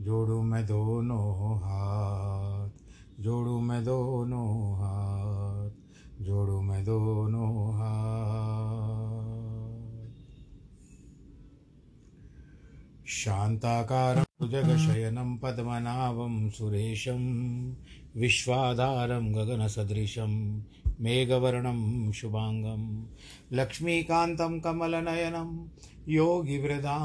जोड़ू मैं दोनों हाथ, जोड़ू मैं दोनों हाथ, जोड़ू मैं दोनों हाथ। शान्ताकारं भुजगशयनं पद्मनाभं सुरेशं, विश्वाधारं गगनसदृशं, मेघवर्णं शुभाङ्गं, लक्ष्मीकान्तं कमलनयनं योगिवृधानगम्यं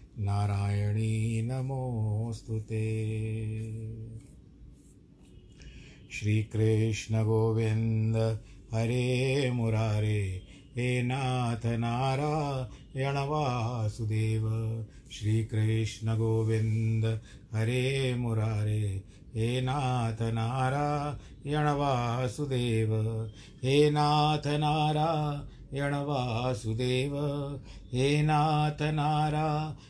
नारायणी नमोऽस्तु ते श्रीकृष्णगोविन्द हरे मुरारे हे नाथ नारायण वासुदेव श्रीकृष्ण गोविन्द हरे मुरारे हे नाथ नारायण वासुदेव हे नाथ नारायण वासुदेव हे नाथ नारायण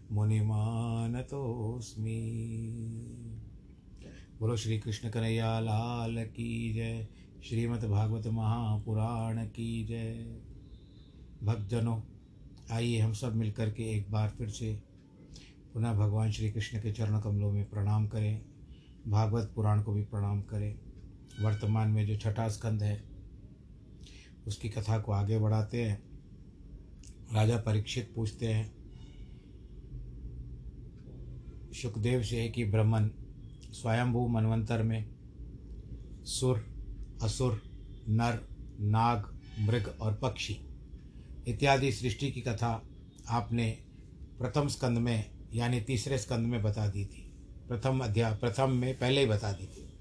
मुनिमानतोऽस्मि। बोलो श्री कृष्ण कन्हैया, लाल की जय। श्रीमद् भागवत महापुराण की जय। भक्तजनों, आइए हम सब मिलकर के एक बार फिर से पुनः भगवान श्री कृष्ण के चरण कमलों में प्रणाम करें, भागवत पुराण को भी प्रणाम करें। वर्तमान में जो छठा स्कंद है, उसकी कथा को आगे बढ़ाते हैं, राजा परीक्षित पूछते हैं सुखदेव से कि ब्रह्मन स्वयंभू मनवंतर में सुर, असुर, नर, नाग, मृग और पक्षी इत्यादि सृष्टि की कथा आपने प्रथम स्कंद में, यानी तीसरे स्कंद में बता दी थी। प्रथम अध्याय प्रथम में पहले ही बता दी थी।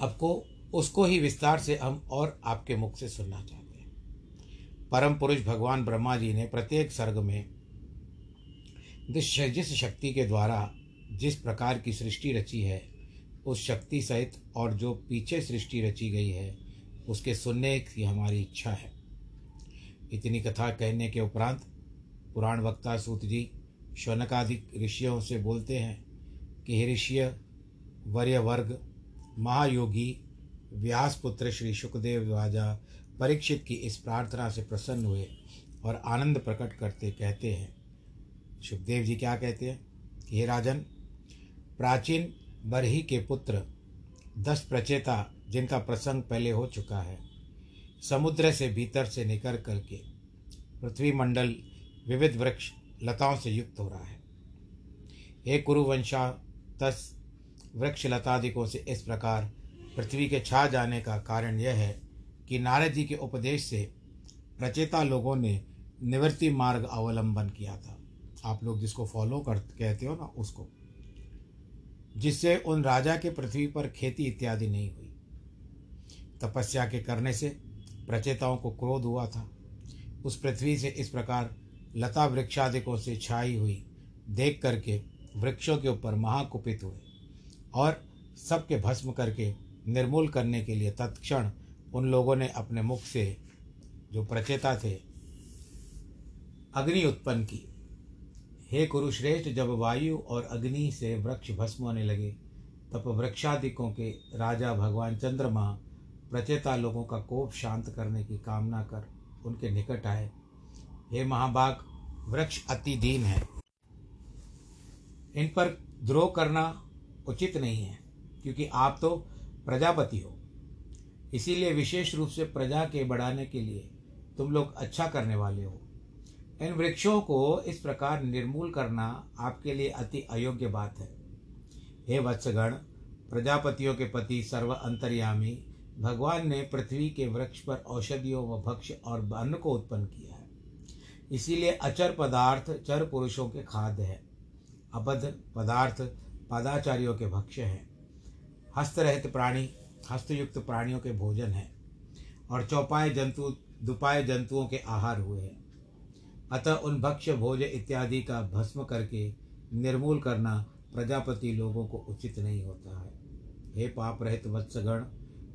आपको, उसको ही विस्तार से हम और आपके मुख से सुनना चाहते हैं। परम पुरुष भगवान ब्रह्मा जी ने प्रत्येक सर्ग में जिस शक्ति के द्वारा जिस प्रकार की सृष्टि रची है, उस शक्ति सहित और जो पीछे सृष्टि रची गई है, उसके सुनने की हमारी इच्छा है। इतनी कथा कहने के उपरांत पुराण वक्ता सूत जी शौनकादिक ऋषियों से बोलते हैं कि ऋषिय वर्य वर्ग, महायोगी व्यासपुत्र श्री सुखदेव राजा परीक्षित की इस प्रार्थना से प्रसन्न हुए और आनंद प्रकट करते कहते हैं। सुखदेव जी क्या कहते हैं? कि हे राजन, प्राचीन बरही के पुत्र, दस प्रचेता जिनका प्रसंग पहले हो चुका है, समुद्र से भीतर से निकल करके पृथ्वी मंडल विविध वृक्ष लताओं से युक्त हो रहा है। हे कुरुवंशा, तस वृक्ष लतादिकों से इस प्रकार पृथ्वी के छा जाने का कारण यह है कि नारद जी के उपदेश से प्रचेता लोगों ने निवृत्ति मार्ग अवलंबन किया था। आप लोग जिसको फॉलो कर, कहते हो ना, उसको। जिससे उन राजा के पृथ्वी पर खेती इत्यादि नहीं हुई। तपस्या के करने से प्रचेताओं को क्रोध हुआ था। उस पृथ्वी से इस प्रकार लता वृक्षादिकों से छाई हुई, देख करके वृक्षों के ऊपर महाकुपित हुए और सबके भस्म करके निर्मूल करने के लिए तत्क्षण उन लोगों ने अपने मुख से जो प्रचेता थे, अग्नि उत्पन्न की। हे कुरुश्रेष्ठ, जब वायु और अग्नि से वृक्ष भस्म होने लगे, तब वृक्षादिकों के राजा भगवान चंद्रमा प्रचेता लोगों का कोप शांत करने की कामना कर उनके निकट आए। हे महाभाग वृक्ष अति दीन है। इन पर द्रोह करना उचित नहीं है, क्योंकि आप तो प्रजापति हो। इसीलिए विशेष रूप से प्रजा के बढ़ाने के लिए तुम लोग अच्छा करने वाले हो। इन वृक्षों को इस प्रकार निर्मूल करना आपके लिए अति अयोग्य बात है। हे वत्सगण, प्रजापतियों के पति सर्व अंतर्यामी, भगवान ने पृथ्वी के वृक्ष पर औषधियों व भक्ष्य और अन्न को उत्पन्न किया है। इसीलिए अचर पदार्थ चर पुरुषों के खाद्य है। अबद्ध पदार्थ पदाचारियों के भक्ष्य हैं। हस्तरहित प्राणी, हस्तयुक्त प्राणियों के भोजन है। और चौपाए जंतु, दुपाए जंतुओं के आहार हुए हैं। अतः उन भक्ष्य, भोज इत्यादि का भस्म करके निर्मूल करना प्रजापति लोगों को उचित नहीं होता है। हे पाप रहित वत्सगण,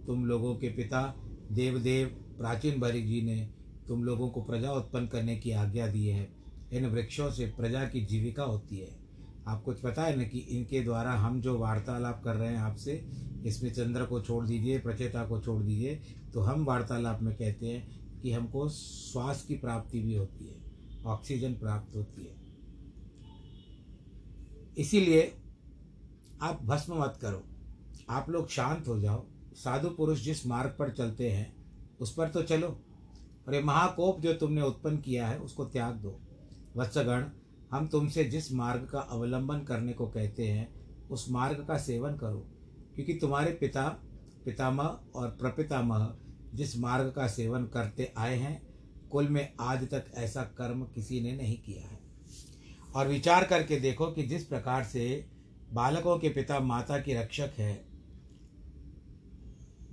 तुम लोगों के पिता देवदेव प्राचीन भरी जी ने तुम लोगों को प्रजा उत्पन्न करने की आज्ञा दी है। इन वृक्षों से प्रजा की जीविका होती है। आपको पता है न कि इनके द्वारा हम जो वार्तालाप कर रहे हैं आपसे, इसमें चंद्र को छोड़ दीजिए, प्रचेता को छोड़ दीजिए तो हम वार्तालाप में कहते हैं कि हमको श्वास की प्राप्ति भी होती है। ऑक्सीजन प्राप्त होती है। इसीलिए आप भस्म मत करो। आप लोग शांत हो जाओ। साधु पुरुष जिस मार्ग पर चलते हैं, उस पर तो चलो। और ये महाकोप जो तुमने उत्पन्न किया है, उसको त्याग दो। वत्सगण, हम तुमसे जिस मार्ग का अवलंबन करने को कहते हैं, उस मार्ग का सेवन करो। क्योंकि तुम्हारे पिता, पितामह और प्रपितामह जिस मार्ग का सेवन करते आए हैं कुल में आज तक ऐसा कर्म किसी ने नहीं किया है। और विचार करके देखो कि जिस प्रकार से बालकों के पिता माता की रक्षक है,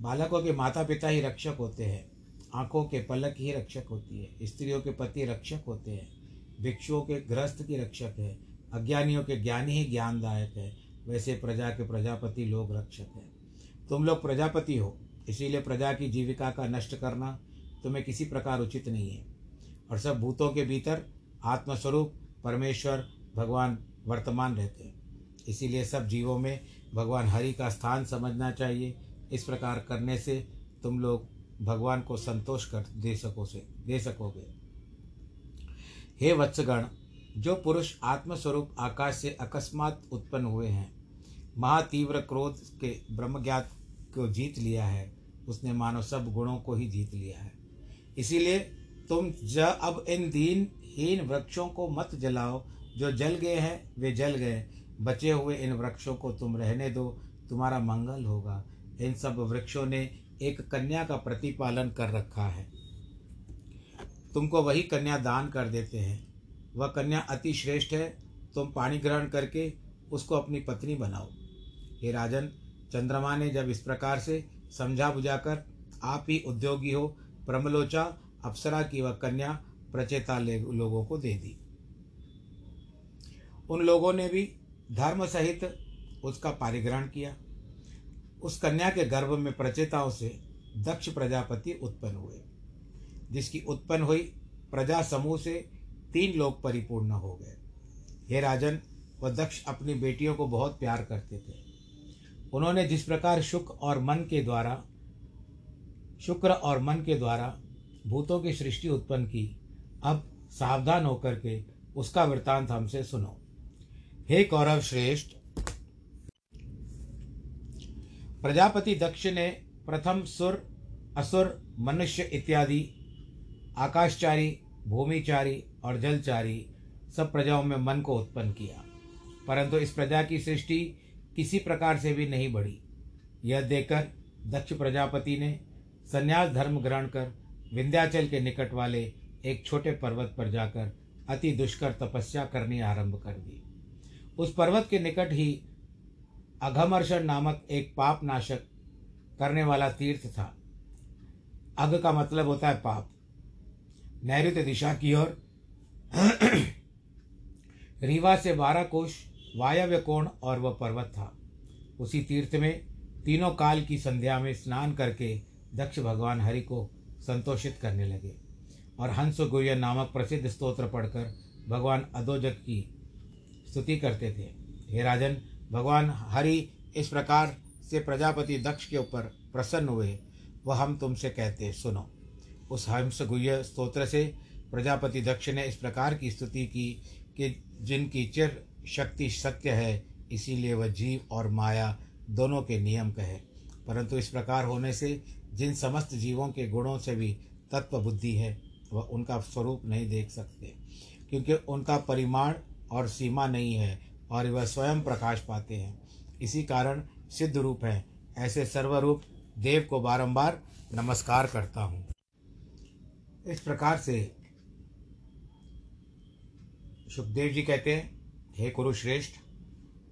बालकों के माता पिता ही रक्षक होते हैं, आँखों के पलक ही रक्षक होती है, स्त्रियों के पति रक्षक होते हैं, भिक्षुओं के गृहस्थ की रक्षक है, अज्ञानियों के ज्ञानी ही ज्ञानदायक है, वैसे प्रजा के प्रजापति लोग रक्षक हैं। तुम लोग प्रजापति हो, इसीलिए प्रजा की जीविका का नष्ट करना तुम्हें किसी प्रकार उचित नहीं है। और सब भूतों के भीतर आत्मस्वरूप परमेश्वर, भगवान वर्तमान रहते हैं। इसीलिए सब जीवों में भगवान हरि का स्थान समझना चाहिए। इस प्रकार करने से तुम लोग भगवान को संतोष कर दे सको से, दे सकोगे। हे वत्सगण, जो पुरुष आत्मस्वरूप आकाश से अकस्मात उत्पन्न हुए हैं, महातीव्र क्रोध के ब्रह्मज्ञात को जीत लिया है, उसने मानो सब गुणों को ही जीत लिया है। इसीलिए तुम ज अब इन दीन हीन वृक्षों को मत जलाओ। जो जल गए हैं, वे जल गए। बचे हुए इन वृक्षों को तुम रहने दो। तुम्हारा मंगल होगा। इन सब वृक्षों ने एक कन्या का प्रतिपालन कर रखा है। तुमको वही कन्या दान कर देते हैं। वह कन्या अति श्रेष्ठ है। तुम पानी ग्रहण करके उसको अपनी पत्नी बनाओ। हे राजन, चंद्रमा ने जब इस प्रकार से समझा बुझाकर आप ही उद्योगी हो प्रमलोचा अप्सरा की वह कन्या प्रचेता लोगों को दे दी। उन लोगों ने भी धर्म सहित उसका पारिग्रहण किया। उस कन्या के गर्भ में प्रचेताओं से दक्ष प्रजापति उत्पन्न हुए, जिसकी उत्पन्न हुई प्रजा समूह से तीन लोग परिपूर्ण हो गए। हे राजन, वह दक्ष अपनी बेटियों को बहुत प्यार करते थे। उन्होंने जिस प्रकार शुक्र और मन के द्वारा शुक्र और मन के द्वारा भूतों की सृष्टि उत्पन्न की। अब सावधान होकर के उसका वृत्तांत हमसे सुनो। हे कौरव श्रेष्ठ, प्रजापति दक्ष ने प्रथम सुर, असुर, मनुष्य इत्यादि, आकाशचारी, भूमिचारी और जलचारी सब प्रजाओं में मन को उत्पन्न किया। परंतु इस प्रजा की सृष्टि किसी प्रकार से भी नहीं बढ़ी। यह देखकर दक्ष प्रजापति ने संन्यास धर्म ग्रहण कर विंध्याचल के निकट वाले एक छोटे पर्वत पर जाकर अति दुष्कर तपस्या करनी आरंभ कर दी। उस पर्वत के निकट ही अघमर्षण नामक एक पाप नाशक करने वाला तीर्थ था। अघ का मतलब होता है पाप। नैऋत्य दिशा की ओर रीवा से बारह कोश, वायव्य कोण और वह पर्वत था। उसी तीर्थ में तीनों काल की संध्या में स्नान करके दक्ष भगवान हरि को संतोषित करने लगे। और हंस गुह्य नामक प्रसिद्ध स्तोत्र पढ़कर भगवान अधोजक की स्तुति करते थे। हे राजन, भगवान हरि इस प्रकार से प्रजापति दक्ष के ऊपर प्रसन्न हुए, वह हम तुमसे कहते सुनो। उस हंस गुह्य स्तोत्र से प्रजापति दक्ष ने इस प्रकार की स्तुति की कि जिनकी चिर शक्ति सत्य है, इसीलिए वह जीव और माया दोनों के नियम कहे। परंतु इस प्रकार होने से जिन समस्त जीवों के गुणों से भी तत्व बुद्धि है, वह उनका स्वरूप नहीं देख सकते। क्योंकि उनका परिमाण और सीमा नहीं है और वह स्वयं प्रकाश पाते हैं। इसी कारण सिद्ध रूप है। ऐसे सर्वरूप देव को बारंबार नमस्कार करता हूँ। इस प्रकार से सुखदेव जी कहते हैं, हे कुरुश्रेष्ठ,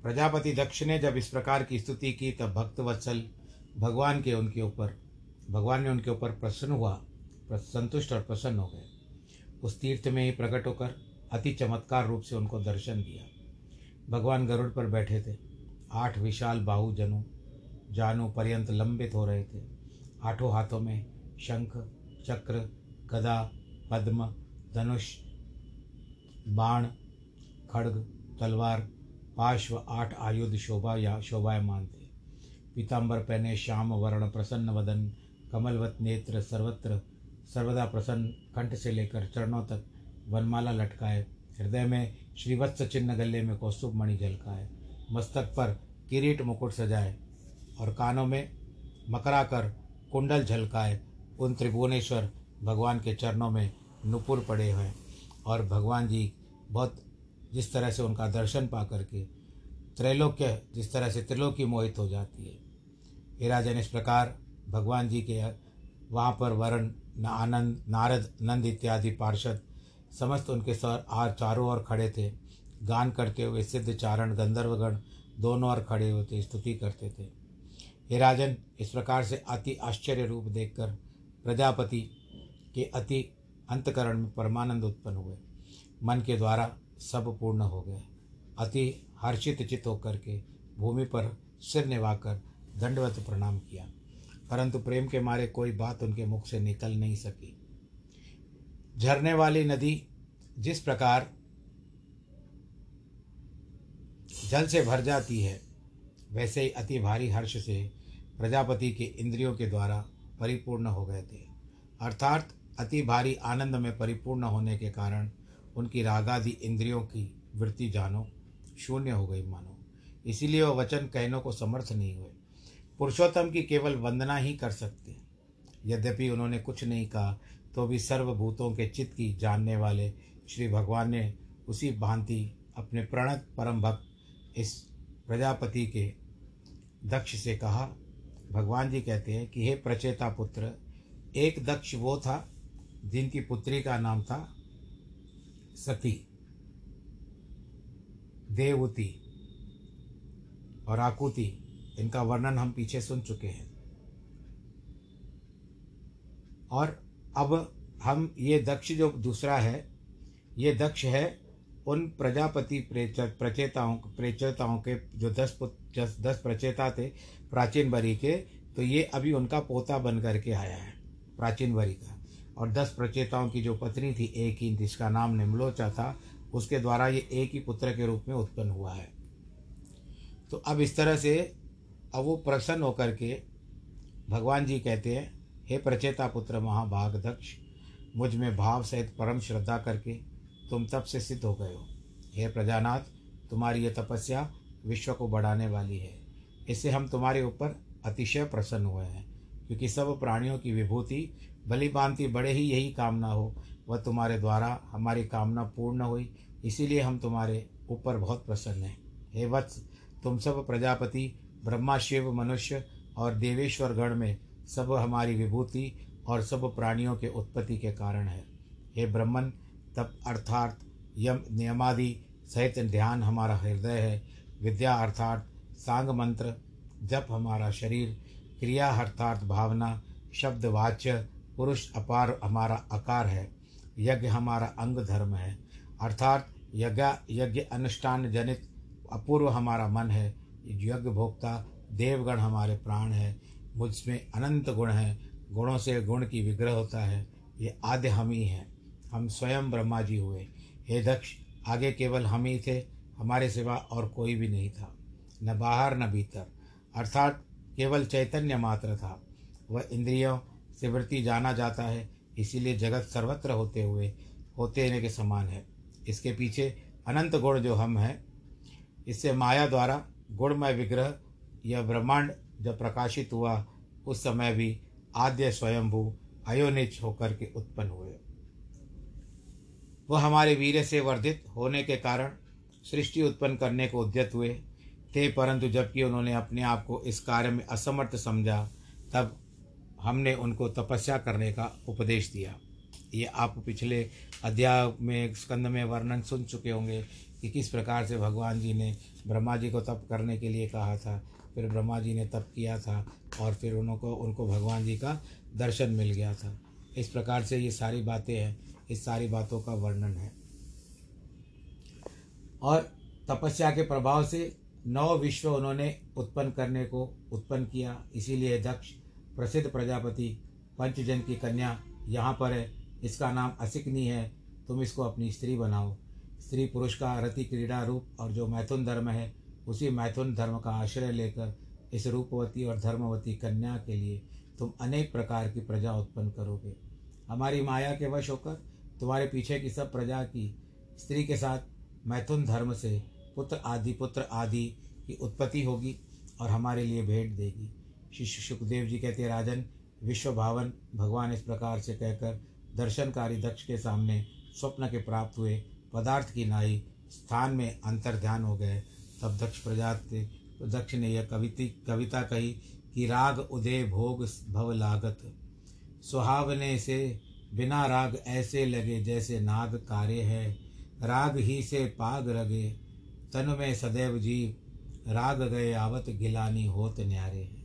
प्रजापति दक्ष ने जब इस प्रकार की स्तुति की, तब भक्त वत्सल भगवान के उनके ऊपर भगवान ने उनके ऊपर प्रसन्न हुआ संतुष्ट और प्रसन्न हो गए। उस तीर्थ में ही प्रकट होकर अति चमत्कार रूप से उनको दर्शन दिया। भगवान गरुड़ पर बैठे थे। आठ विशाल बाहु जनु जानू पर्यंत लंबित हो रहे थे। आठों हाथों में शंख, चक्र, गदा, पद्म, धनुष, बाण, खड़ग, तलवार, पार्श्व आठ आयुध शोभा या शोभायमान थे। पीताम्बर पहने श्याम वर्ण प्रसन्न वदन कमलवत नेत्र सर्वत्र सर्वदा प्रसन्न कंठ से लेकर चरणों तक वनमाला लटकाए। हृदय में श्रीवत्स चिन्ह गले में कौस्तुभ मणि झलकाए। मस्तक पर किरीट मुकुट सजाए और कानों में मकराकर कुंडल झलकाए। उन त्रिभुवनेश्वर भगवान के चरणों में नुपुर पड़े हुए और भगवान जी बहुत जिस तरह से उनका दर्शन पा करके त्रैलोक्य जिस तरह से त्रिलोकी मोहित हो जाती है। हे राजन इस प्रकार भगवान जी के, वहाँ पर वर्ण आनंद, नारद, नंद इत्यादि पार्षद, समस्त उनके सर, आर चारों ओर खड़े थे। गान करते हुए सिद्ध चारण, गंधर्वगण दोनों ओर खड़े होते, स्तुति करते थे। हे राजन, इस प्रकार से अति आश्चर्य रूप देखकर प्रजापति के अति अंतकरण में परमानंद उत्पन्न हुए। मन के द्वारा सब पूर्ण हो गए। अति हर्षित चित होकर के भूमि पर सिर निभाकर दंडवत प्रणाम किया। परंतु प्रेम के मारे कोई बात उनके मुख से निकल नहीं सकी। झरने वाली नदी जिस प्रकार जल से भर जाती है, वैसे ही अति भारी हर्ष से प्रजापति के इंद्रियों के द्वारा परिपूर्ण हो गए थे। अर्थात अति भारी आनंद में परिपूर्ण होने के कारण उनकी रागादि इंद्रियों की वृत्ति जानो शून्य हो गई मानो। इसीलिए वह वचन कहनों को समर्थ नहीं हुए। पुरुषोत्तम की केवल वंदना ही कर सकते यद्यपि उन्होंने कुछ नहीं कहा तो भी सर्वभूतों के चित्त की जानने वाले श्री भगवान ने उसी भांति अपने प्रणत परम भक्त इस प्रजापति के दक्ष से कहा। भगवान जी कहते हैं कि, हे प्रचेता पुत्र, एक दक्ष वो था जिनकी पुत्री का नाम था सती, देवती और आकुति। इनका वर्णन हम पीछे सुन चुके हैं। और अब हम ये दक्ष जो दूसरा है, ये दक्ष है उन प्रजापति प्रचेताओं प्रचेताओं के जो दस दस दस प्रचेता थे प्राचीन बरी के तो ये अभी उनका पोता बन करके आया है, प्राचीन बरी का। और दस प्रचेताओं की जो पत्नी थी एक ही जिसका नाम निम्लोचा था, उसके द्वारा ये एक ही पुत्र के रूप में उत्पन्न हुआ है। तो अब इस तरह से अब वो प्रसन्न होकर के भगवान जी कहते हैं, हे प्रचेता पुत्र महाभाग दक्ष मुझमें भाव सहित परम श्रद्धा करके तुम तब से सिद्ध हो गए हो। हे प्रजानाथ, तुम्हारी यह तपस्या विश्व को बढ़ाने वाली है। इससे हम तुम्हारे ऊपर अतिशय प्रसन्न हुए हैं, क्योंकि सब प्राणियों की विभूति भली भांति बड़े ही यही कामना हो। वह तुम्हारे द्वारा हमारी कामना पूर्ण हुई, इसीलिए हम तुम्हारे ऊपर बहुत प्रसन्न हैं। हे वत्स, तुम सब प्रजापति ब्रह्मा शिव मनुष्य और देवेश्वर गण में सब हमारी विभूति और सब प्राणियों के उत्पत्ति के कारण है। हे ब्रह्मन तप अर्थात यम नियमादि सहित ध्यान हमारा हृदय है। विद्या अर्थात सांग मंत्र, जप हमारा शरीर, क्रिया अर्थात भावना, शब्द वाच्य, पुरुष अपार हमारा आकार है। यज्ञ हमारा अंग धर्म है। अर्थात यज्ञ यज्ञ अनुष्ठान जनित अपूर्व हमारा मन है। यज्ञ भोक्ता देवगण हमारे प्राण है, मुझमें अनंत गुण है, गुणों से गुण की विग्रह होता है, ये आद्य हम ही हैं। हम स्वयं ब्रह्मा जी हुए। हे दक्ष, आगे केवल हम ही थे, हमारे सिवा और कोई भी नहीं था, न बाहर न भीतर। अर्थात केवल चैतन्य मात्र था। वह इंद्रियों से वृत्ति जाना जाता है, इसीलिए जगत सर्वत्र होते हुए, होते रहने के समान है। इसके पीछे अनंत गुण जो हम हैं, इससे माया द्वारा गुणमय विग्रह यह ब्रह्मांड जब प्रकाशित हुआ, उस समय भी आद्य स्वयंभू अयोनिच होकर के उत्पन्न हुए। वह हमारे वीर से वर्धित होने के कारण सृष्टि उत्पन्न करने को उद्यत हुए। थे परंतु जबकि उन्होंने अपने आप को इस कार्य में असमर्थ समझा, तब हमने उनको तपस्या करने का उपदेश दिया। ये आप पिछले अध्याय में, स्कंद में वर्णन सुन चुके होंगे कि किस प्रकार से भगवान जी ने ब्रह्मा जी को तप करने के लिए कहा था। फिर ब्रह्मा जी ने तप किया था और फिर उनको उनको भगवान जी का दर्शन मिल गया था। इस प्रकार से ये सारी बातें हैं, इस सारी बातों का वर्णन है। और तपस्या के प्रभाव से नौ विश्व उन्होंने उत्पन्न करने को उत्पन्न किया। इसीलिए दक्ष, प्रसिद्ध प्रजापति, पंचजन की कन्या यहाँ पर है। इसका नाम असिकनी है। तुम इसको अपनी स्त्री बनाओ। स्त्री पुरुष का रति क्रीड़ा रूप और जो मैथुन धर्म है, उसी मैथुन धर्म का आश्रय लेकर इस रूपवती और धर्मवती कन्या के लिए तुम अनेक प्रकार की प्रजा उत्पन्न करोगे। हमारी माया के वश होकर तुम्हारे पीछे की सब प्रजा की स्त्री के साथ मैथुन धर्म से पुत्र आदि पुत्र आदि की उत्पत्ति होगी और हमारे लिए भेंट देगी। शिष्य सुखदेव जी कहते राजन विश्व भावन भगवान इस प्रकार से कहकर दर्शनकारी दक्ष के सामने स्वप्न के प्राप्त हुए पदार्थ की नाई स्थान में अंतर ध्यान हो गए। तब दक्ष प्रजाति, दक्ष ने यह कविति, कविता कही कि राग उदय भोग भव लागत। सुहावने से बिना राग ऐसे लगे जैसे नाग कार्य है। राग ही से पाग रगे, तन में सदैव जीव। राग गए आवत गिलानी होत न्यारे। है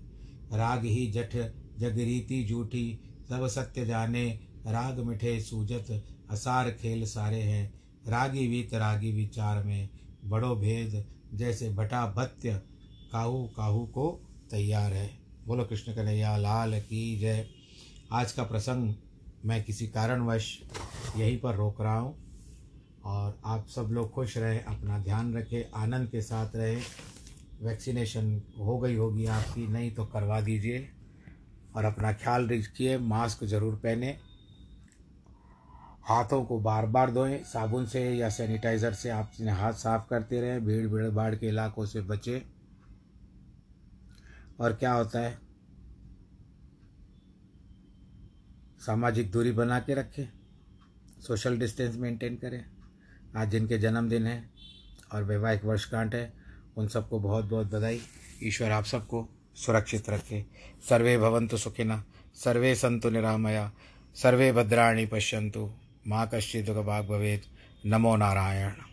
राग ही जठ जगरीति जूठी सब सत्य जाने। राग मिठे सूजत, असार खेल सारे हैं। रागी वीत रागी विचार में बड़ो भेद, जैसे भटा भत्य काहू काहू को तैयार है। बोलो कृष्ण कन्हैया, लाल की जय। आज का प्रसंग मैं किसी कारणवश यहीं पर रोक रहा हूँ और आप सब लोग खुश रहें, अपना ध्यान रखें, आनंद के साथ रहें। वैक्सीनेशन हो गई होगी आपकी, नहीं तो करवा दीजिए और अपना ख्याल रखिए, मास्क ज़रूर पहने। हाथों को बार बार धोएँ, साबुन से या सैनिटाइज़र से आप हाथ साफ़ करते रहें भीड़ भीड़ भाड़ के इलाकों से बचें। और क्या होता है? सामाजिक दूरी बना के रखें, सोशल डिस्टेंस मेंटेन करें। आज जिनके जन्मदिन है और वैवाहिक वर्षगांठ है, उन सबको बहुत बहुत बधाई। ईश्वर आप सबको सुरक्षित रखे। सर्वे भवंतु सुखिना सर्वे संतु निरामया, सर्वे भद्राणी पश्यंतु माँ कश्चिदुख भाग भवेद। नमो नारायण।